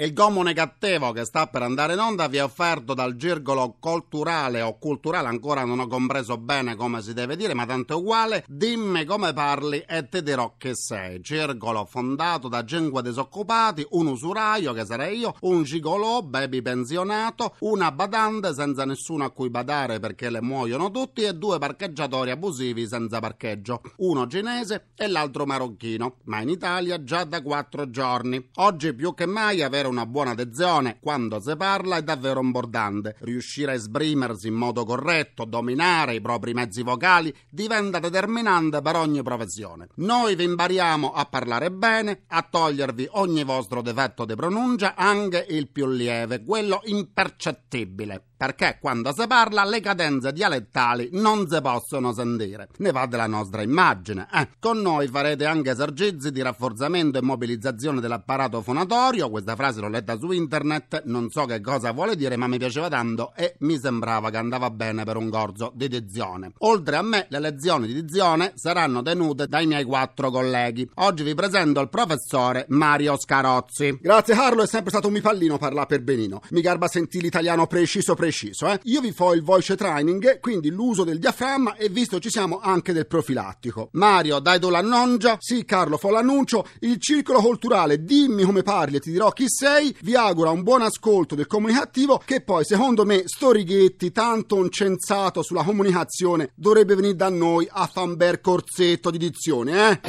Il comunicativo che sta per andare in onda vi è offerto dal Girgolo Culturale o Culturale, ancora non ho compreso bene come si deve dire, ma tanto è uguale. Dimmi come parli e ti dirò che sei. Circolo fondato da cinque disoccupati, un usuraio che sarei io, un gigolò, baby pensionato, una badante senza nessuno a cui badare perché le muoiono tutti e due parcheggiatori abusivi senza parcheggio. Uno cinese e l'altro marocchino, ma in Italia già da quattro giorni. Oggi più che mai avere una buona adesione quando si parla è davvero importante. Riuscire a esprimersi in modo corretto, dominare i propri mezzi vocali diventa determinante per ogni professione. Noi vi impariamo a parlare bene, a togliervi ogni vostro difetto di pronuncia, anche il più lieve, quello impercettibile perché quando si parla le cadenze dialettali non si possono sentire. Ne va della nostra immagine. Eh. Con noi farete anche esercizi di rafforzamento e mobilizzazione dell'apparato fonatorio. Questa frase l'ho letta su internet, non so che cosa vuole dire, ma mi piaceva tanto e mi sembrava che andava bene per un corso di dizione. Oltre a me, le lezioni di dizione saranno tenute dai miei quattro colleghi. Oggi vi presento il professore Mario Scarozzi. Grazie Carlo, è sempre stato un mi pallino parlare per benino. Mi garba sentire l'italiano preciso preciso preciso. Eh? Io vi fo il voice training, quindi l'uso del diaframma e visto ci siamo anche del profilattico. Mario, dai tu l'annuncio? Sì, Carlo, fo l'annuncio. Il circolo culturale Dimmi come parli e ti dirò chi sei vi augura un buon ascolto del comunicativo che poi, secondo me, sto righetti, tanto un censato sulla comunicazione, dovrebbe venire da noi a bel corsetto di dizione, eh?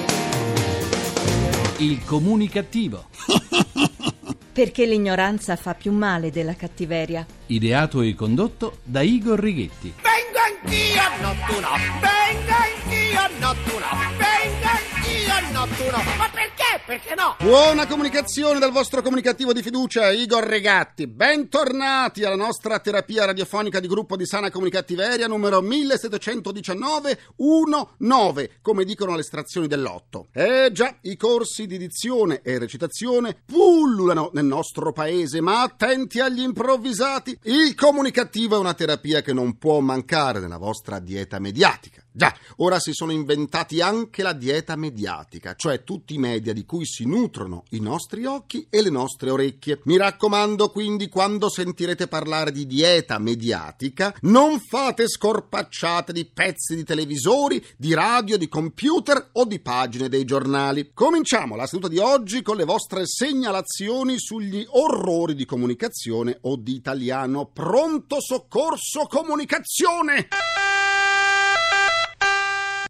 Il comunicativo. Perché l'ignoranza fa più male della cattiveria. Ideato e condotto da Igor Righetti. Vengo anch'io a notturno, vengo anch'io a notturno, vengo anch'io a notturno. Ma perché? Perché no? Buona comunicazione dal vostro comunicativo di fiducia, Igor Regatti. Bentornati alla nostra terapia radiofonica di gruppo di sana comunicattiveria numero 1719-19, come dicono le estrazioni dell'otto. Eh già, i corsi di dizione e recitazione pullulano nel nostro paese, ma attenti agli improvvisati. Il comunicativo è una terapia che non può mancare nella vostra dieta mediatica. Già, ora si sono inventati anche la dieta mediatica, cioè tutti i media di cui si nutrono i nostri occhi e le nostre orecchie. Mi raccomando quindi quando sentirete parlare di dieta mediatica, non fate scorpacciate di pezzi di televisori, di radio, di computer o di pagine dei giornali. Cominciamo la seduta di oggi con le vostre segnalazioni sugli orrori di comunicazione o di italiano. Pronto soccorso comunicazione!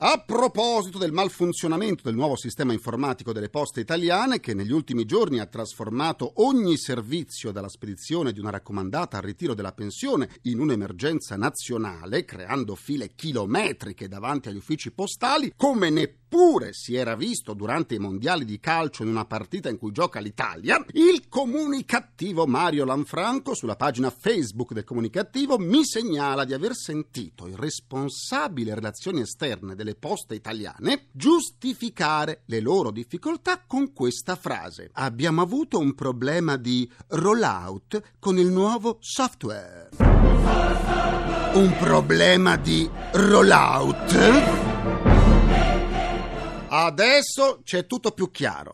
A proposito del malfunzionamento del nuovo sistema informatico delle poste italiane, che negli ultimi giorni ha trasformato ogni servizio dalla spedizione di una raccomandata al ritiro della pensione in un'emergenza nazionale, creando file chilometriche davanti agli uffici postali, come neppure si era visto durante i mondiali di calcio in una partita in cui gioca l'Italia, il comunicativo Mario Lanfranco sulla pagina Facebook del comunicativo mi segnala di aver sentito il responsabile relazioni esterne delle poste italiane giustificare le loro difficoltà con questa frase. Abbiamo avuto un problema di rollout con il nuovo software. Un problema di rollout? Adesso c'è tutto più chiaro.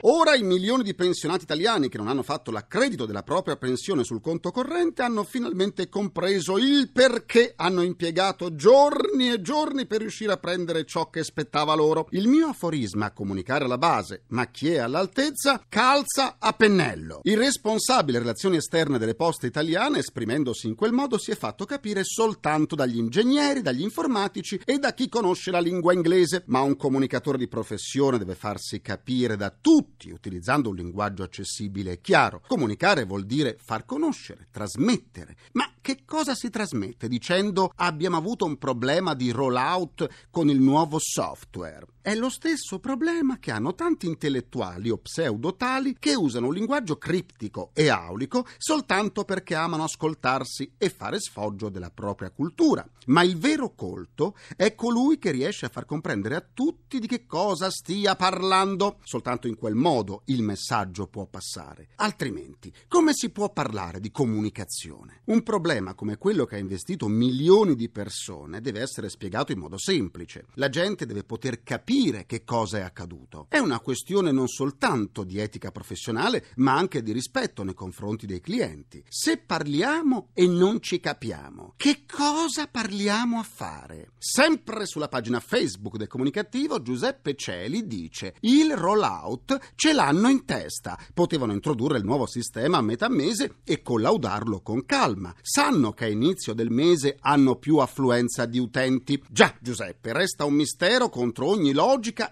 Ora i milioni di pensionati italiani che non hanno fatto l'accredito della propria pensione sul conto corrente hanno finalmente compreso il perché hanno impiegato giorni e giorni per riuscire a prendere ciò che spettava loro. Il mio aforisma comunicare alla base, ma chi è all'altezza, calza a pennello. Il responsabile relazioni esterne delle poste italiane, esprimendosi in quel modo, si è fatto capire soltanto dagli ingegneri, dagli informatici e da chi conosce la lingua inglese, ma un comunicatore di professione deve farsi capire da tutti utilizzando un linguaggio accessibile e chiaro. Comunicare vuol dire far conoscere, trasmettere. Ma che cosa si trasmette dicendo abbiamo avuto un problema di rollout con il nuovo software? È lo stesso problema che hanno tanti intellettuali o pseudotali che usano un linguaggio criptico e aulico soltanto perché amano ascoltarsi e fare sfoggio della propria cultura. Ma il vero colto è colui che riesce a far comprendere a tutti di che cosa stia parlando. Soltanto in quel modo il messaggio può passare. Altrimenti, come si può parlare di comunicazione? Un problema come quello che ha investito milioni di persone deve essere spiegato in modo semplice. La gente deve poter capire capire che cosa è accaduto. È una questione non soltanto di etica professionale, ma anche di rispetto nei confronti dei clienti. Se parliamo e non ci capiamo, che cosa parliamo a fare? Sempre sulla pagina Facebook del comunicativo, Giuseppe Celi dice: Il rollout ce l'hanno in testa. Potevano introdurre il nuovo sistema a metà mese e collaudarlo con calma. Sanno che a inizio del mese hanno più affluenza di utenti. Già, Giuseppe, resta un mistero contro ogni logica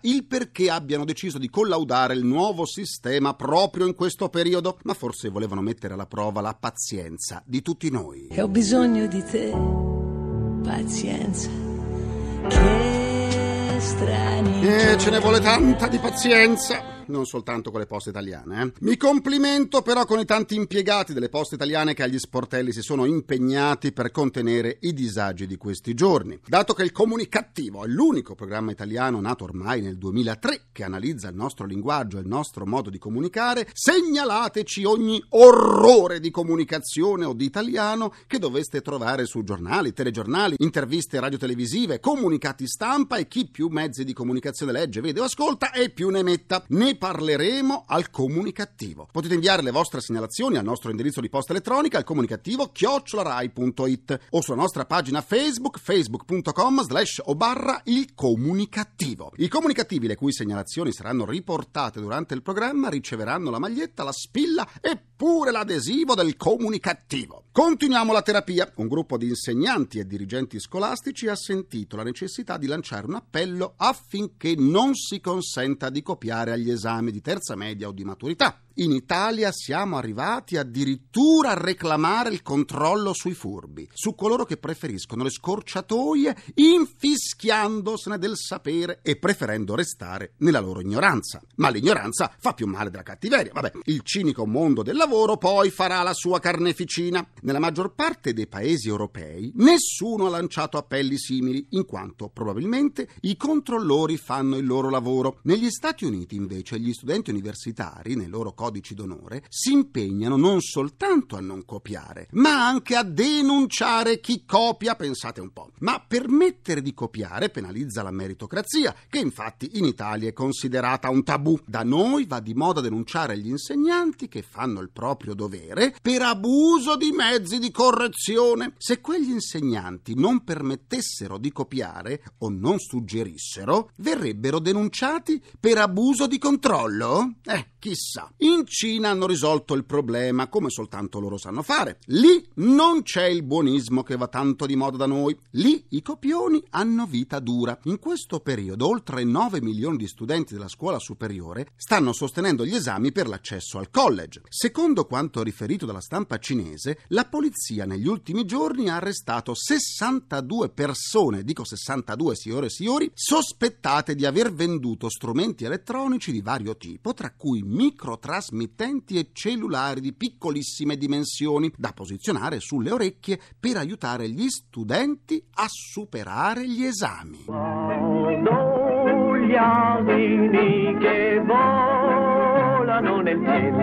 il perché abbiano deciso di collaudare il nuovo sistema proprio in questo periodo, ma forse volevano mettere alla prova la pazienza di tutti noi. E ho bisogno di te, pazienza. Che strani. E ce ne vuole tanta di pazienza non soltanto con le poste italiane. Eh. Mi complimento però con i tanti impiegati delle poste italiane che agli sportelli si sono impegnati per contenere i disagi di questi giorni. Dato che il Comunicativo è l'unico programma italiano nato ormai nel 2003 che analizza il nostro linguaggio e il nostro modo di comunicare, segnalateci ogni orrore di comunicazione o di italiano che doveste trovare su giornali, telegiornali, interviste radiotelevisive, comunicati stampa e chi più mezzi di comunicazione legge, vede o ascolta e più ne metta. Ne parleremo al comunicativo. Potete inviare le vostre segnalazioni al nostro indirizzo di posta elettronica al comunicativo chiocciolarai.it o sulla nostra pagina Facebook facebook.com slash o barra il comunicativo. I comunicativi le cui segnalazioni saranno riportate durante il programma riceveranno la maglietta, la spilla e pure l'adesivo del comunicativo. Continuiamo la terapia. Un gruppo di insegnanti e dirigenti scolastici ha sentito la necessità di lanciare un appello affinché non si consenta di copiare agli esami esami di terza media o di maturità. In Italia siamo arrivati addirittura a reclamare il controllo sui furbi, su coloro che preferiscono le scorciatoie, infischiandosene del sapere e preferendo restare nella loro ignoranza. Ma l'ignoranza fa più male della cattiveria. Vabbè, il cinico mondo del lavoro poi farà la sua carneficina. Nella maggior parte dei paesi europei nessuno ha lanciato appelli simili, in quanto probabilmente i controllori fanno il loro lavoro. Negli Stati Uniti invece gli studenti universitari, nei loro codici d'onore, si impegnano non soltanto a non copiare, ma anche a denunciare chi copia, pensate un po'. Ma permettere di copiare penalizza la meritocrazia, che infatti in Italia è considerata un tabù. Da noi va di moda denunciare gli insegnanti che fanno il proprio dovere per abuso di mezzi di correzione. Se quegli insegnanti non permettessero di copiare o non suggerissero, verrebbero denunciati per abuso di controllo? Eh, chissà. In Cina hanno risolto il problema come soltanto loro sanno fare. Lì non c'è il buonismo che va tanto di moda da noi. Lì i copioni hanno vita dura. In questo periodo oltre 9 milioni di studenti della scuola superiore stanno sostenendo gli esami per l'accesso al college. Secondo quanto riferito dalla stampa cinese, la polizia negli ultimi giorni ha arrestato 62 persone, dico 62 signore e signori, sospettate di aver venduto strumenti elettronici di vario tipo, tra cui microtrasmettitori trasmittenti e cellulari di piccolissime dimensioni da posizionare sulle orecchie per aiutare gli studenti a superare gli esami. Sono gli asini che volano nel cielo,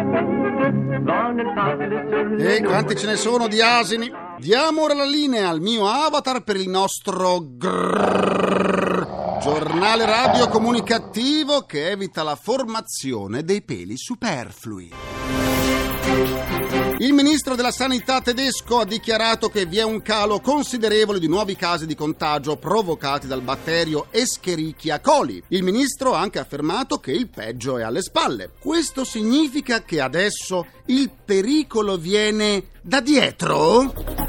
vanno nel E quanti ce ne sono di asini? Diamo ora la linea al mio avatar per il nostro grrrr Giornale radio comunicativo che evita la formazione dei peli superflui. Il ministro della Sanità tedesco ha dichiarato che vi è un calo considerevole di nuovi casi di contagio provocati dal batterio Escherichia coli. Il ministro ha anche affermato che il peggio è alle spalle. Questo significa che adesso il pericolo viene da dietro?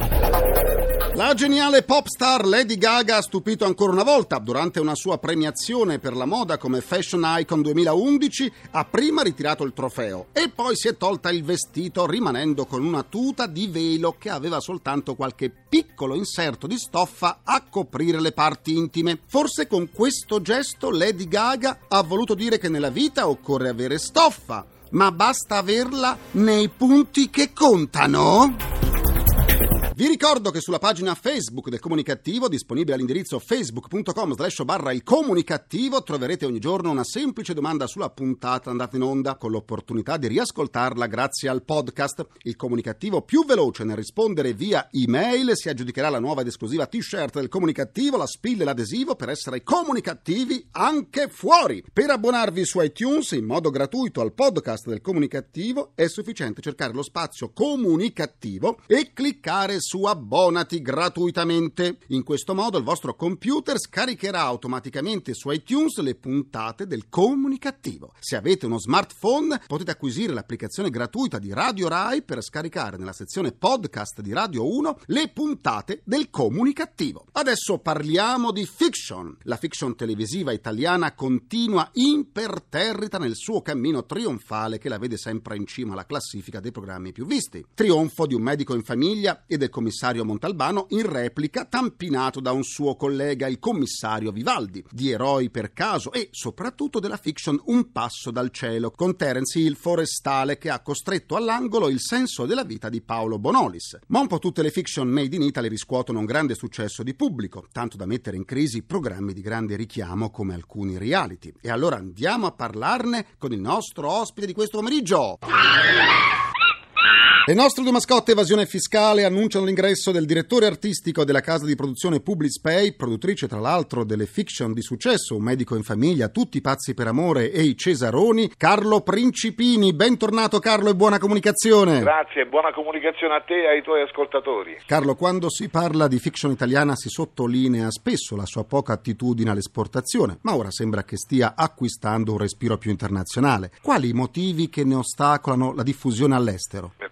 La geniale pop star Lady Gaga ha stupito ancora una volta. Durante una sua premiazione per la moda come Fashion Icon 2011 ha prima ritirato il trofeo e poi si è tolta il vestito rimanendo con una tuta di velo che aveva soltanto qualche piccolo inserto di stoffa a coprire le parti intime. Forse con questo gesto Lady Gaga ha voluto dire che nella vita occorre avere stoffa, ma basta averla nei punti che contano? Vi ricordo che sulla pagina Facebook del Comunicativo, disponibile all'indirizzo facebook.com slash barra il comunicativo, troverete ogni giorno una semplice domanda sulla puntata andata in onda, con l'opportunità di riascoltarla grazie al podcast. Il comunicativo più veloce nel rispondere via email si aggiudicherà la nuova ed esclusiva t-shirt del comunicativo, la spilla e l'adesivo per essere comunicativi anche fuori. Per abbonarvi su iTunes in modo gratuito al podcast del comunicativo è sufficiente cercare lo spazio comunicativo e cliccare su abbonati gratuitamente. In questo modo il vostro computer scaricherà automaticamente su iTunes le puntate del comunicativo. Se avete uno smartphone potete acquisire l'applicazione gratuita di Radio Rai per scaricare nella sezione podcast di Radio 1 le puntate del comunicativo. Adesso parliamo di fiction. La fiction televisiva italiana continua imperterrita nel suo cammino trionfale che la vede sempre in cima alla classifica dei programmi più visti. Trionfo di un medico in famiglia e del commissario Montalbano in replica tampinato da un suo collega, il commissario Vivaldi, di eroi per caso e soprattutto della fiction Un passo dal cielo, con Terence Hill forestale che ha costretto all'angolo il senso della vita di Paolo Bonolis. Ma un po' tutte le fiction made in Italy riscuotono un grande successo di pubblico, tanto da mettere in crisi programmi di grande richiamo come alcuni reality. E allora andiamo a parlarne con il nostro ospite di questo pomeriggio. Le nostre due mascotte evasione fiscale annunciano l'ingresso del direttore artistico della casa di produzione Publis Pay, produttrice tra l'altro delle fiction di successo Un medico in famiglia, Tutti pazzi per amore e I Cesaroni, Carlo Principini. Bentornato Carlo e buona comunicazione. Grazie, buona comunicazione a te e ai tuoi ascoltatori. Carlo, quando si parla di fiction italiana si sottolinea spesso la sua poca attitudine all'esportazione, ma ora sembra che stia acquistando un respiro più internazionale. Quali i motivi che ne ostacolano la diffusione all'estero? Il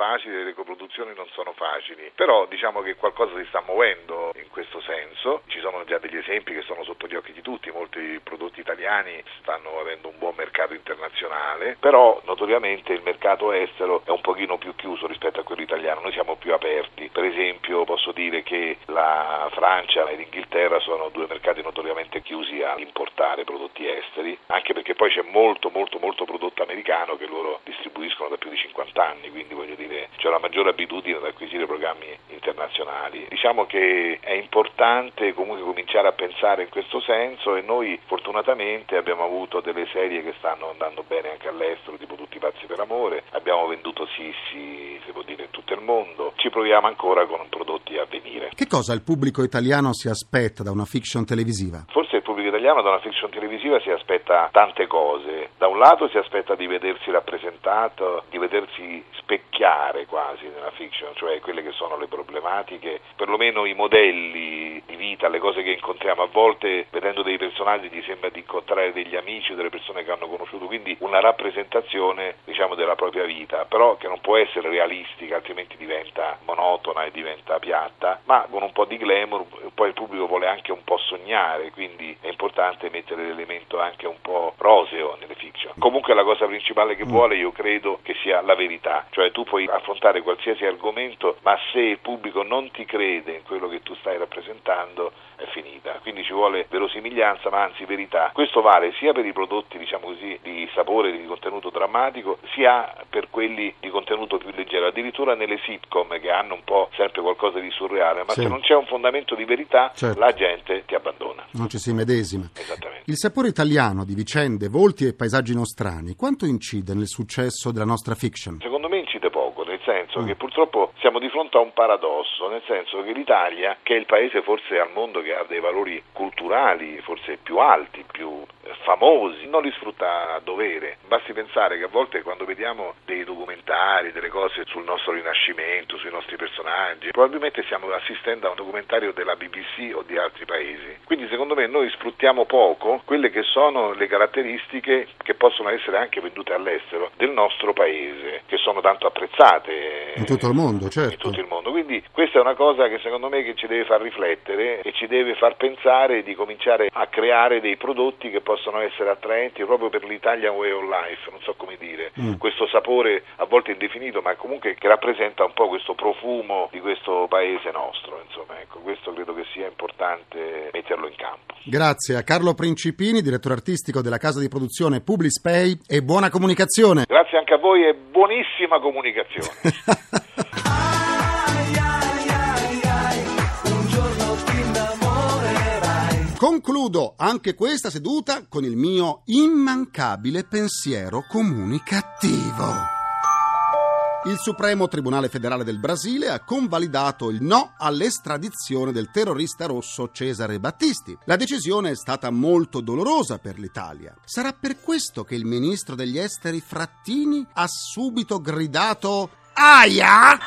facile, le coproduzioni non sono facili, però diciamo che qualcosa si sta muovendo in questo senso. Ci sono già degli esempi che sono sotto gli occhi di tutti, molti prodotti italiani stanno avendo un buon mercato internazionale, però notoriamente il mercato estero è un pochino più chiuso rispetto a quello italiano, noi siamo più aperti. Per esempio posso dire che la Francia e l'Inghilterra sono due mercati notoriamente chiusi a importare prodotti esteri, anche perché poi c'è molto molto molto prodotto americano che loro distribuiscono da più di 50 anni, quindi voglio dire c'è una maggiore abitudine ad acquisire programmi internazionali. Diciamo che è importante comunque cominciare a pensare in questo senso e noi fortunatamente abbiamo avuto delle serie che stanno andando bene anche all'estero, tipo Tutti pazzi per amore, abbiamo venduto Sissi, si può dire, in tutto il mondo, ci proviamo ancora con prodotti a venire. Che cosa il pubblico italiano si aspetta da una fiction televisiva? Forse pubblico italiano da una fiction televisiva si aspetta tante cose. Da un lato si aspetta di vedersi rappresentato, di vedersi specchiare quasi nella fiction, cioè quelle che sono le problematiche, perlomeno i modelli di vita, le cose che incontriamo a volte vedendo dei personaggi ti sembra di incontrare degli amici delle persone che hanno conosciuto, quindi una rappresentazione diciamo della propria vita, però che non può essere realistica, altrimenti diventa monotona e diventa piatta, ma con un po' di glamour poi il pubblico vuole anche un po' sognare, quindi è importante mettere l'elemento anche un po' roseo nelle fiction. Comunque la cosa principale che vuole io credo che sia la verità, cioè tu puoi affrontare qualsiasi argomento, ma se il pubblico non ti crede in quello che tu stai rappresentando è finita. Quindi ci vuole verosimiglianza, ma anzi verità. Questo vale sia per i prodotti, diciamo così, di sapore, di contenuto drammatico, sia per quelli di contenuto più leggero. Addirittura nelle sitcom che hanno un po' sempre qualcosa di surreale, ma Sì. se non c'è un fondamento di verità, Certo. la gente ti abbandona. Non ci si medesima. Esattamente. Il sapore italiano di vicende, volti e paesaggi nostrani, quanto incide nel successo della nostra fiction? Secondo me incide poco, nel senso Mm. che purtroppo siamo di fronte a un paradosso, nel senso che l'Italia, che è il paese forse al mondo che ha dei valori culturali forse più alti, più famosi, non li sfrutta a dovere. Basti pensare che a volte quando vediamo dei documentari, delle cose sul nostro rinascimento, sui nostri personaggi, probabilmente stiamo assistendo a un documentario della BBC o di altri paesi. Quindi secondo me noi sfruttiamo poco quelle che sono le caratteristiche che possono essere anche vendute all'estero del nostro paese, che sono tanto apprezzate In tutto il mondo, certo. in tutto il mondo. Quindi questa è una cosa che secondo me che ci deve far riflettere e ci deve far pensare di cominciare a creare dei prodotti che possono essere attraenti proprio per l'Italian way of life, non so come dire, Mm. questo sapore a volte indefinito, ma comunque che rappresenta un po' questo profumo di questo paese nostro, insomma, ecco, questo credo che sia importante metterlo in campo. Grazie a Carlo Principini, direttore artistico della casa di produzione Publis Pay e buona comunicazione. Grazie anche a voi e buonissima comunicazione. Concludo anche questa seduta con il mio immancabile pensiero comunicativo. Il Supremo Tribunale Federale del Brasile ha convalidato il no all'estradizione del terrorista rosso Cesare Battisti. La decisione è stata molto dolorosa per l'Italia. Sarà per questo che il ministro degli esteri Frattini ha subito gridato Aia!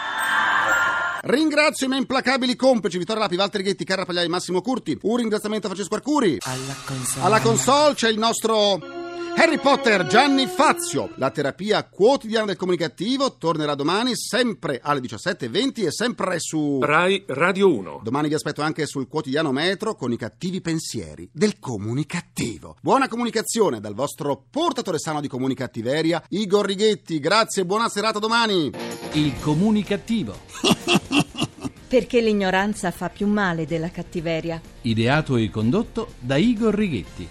Ringrazio i miei implacabili complici Vittorio Lapi, Walter Ghetti, Carra Pagliai, Massimo Curti. Un ringraziamento a Francesco Arcuri. Alla console. Alla console c'è il nostro Harry Potter Gianni Fazio. La terapia quotidiana del comunicativo tornerà domani sempre alle 17.20 e sempre su... Rai Radio 1. Domani vi aspetto anche sul quotidiano Metro con i cattivi pensieri del comunicativo. Buona comunicazione dal vostro portatore sano di comunicattiveria, Igor Righetti. Grazie e buona serata domani. Il comunicativo. Perché l'ignoranza fa più male della cattiveria. Ideato e condotto da Igor Righetti.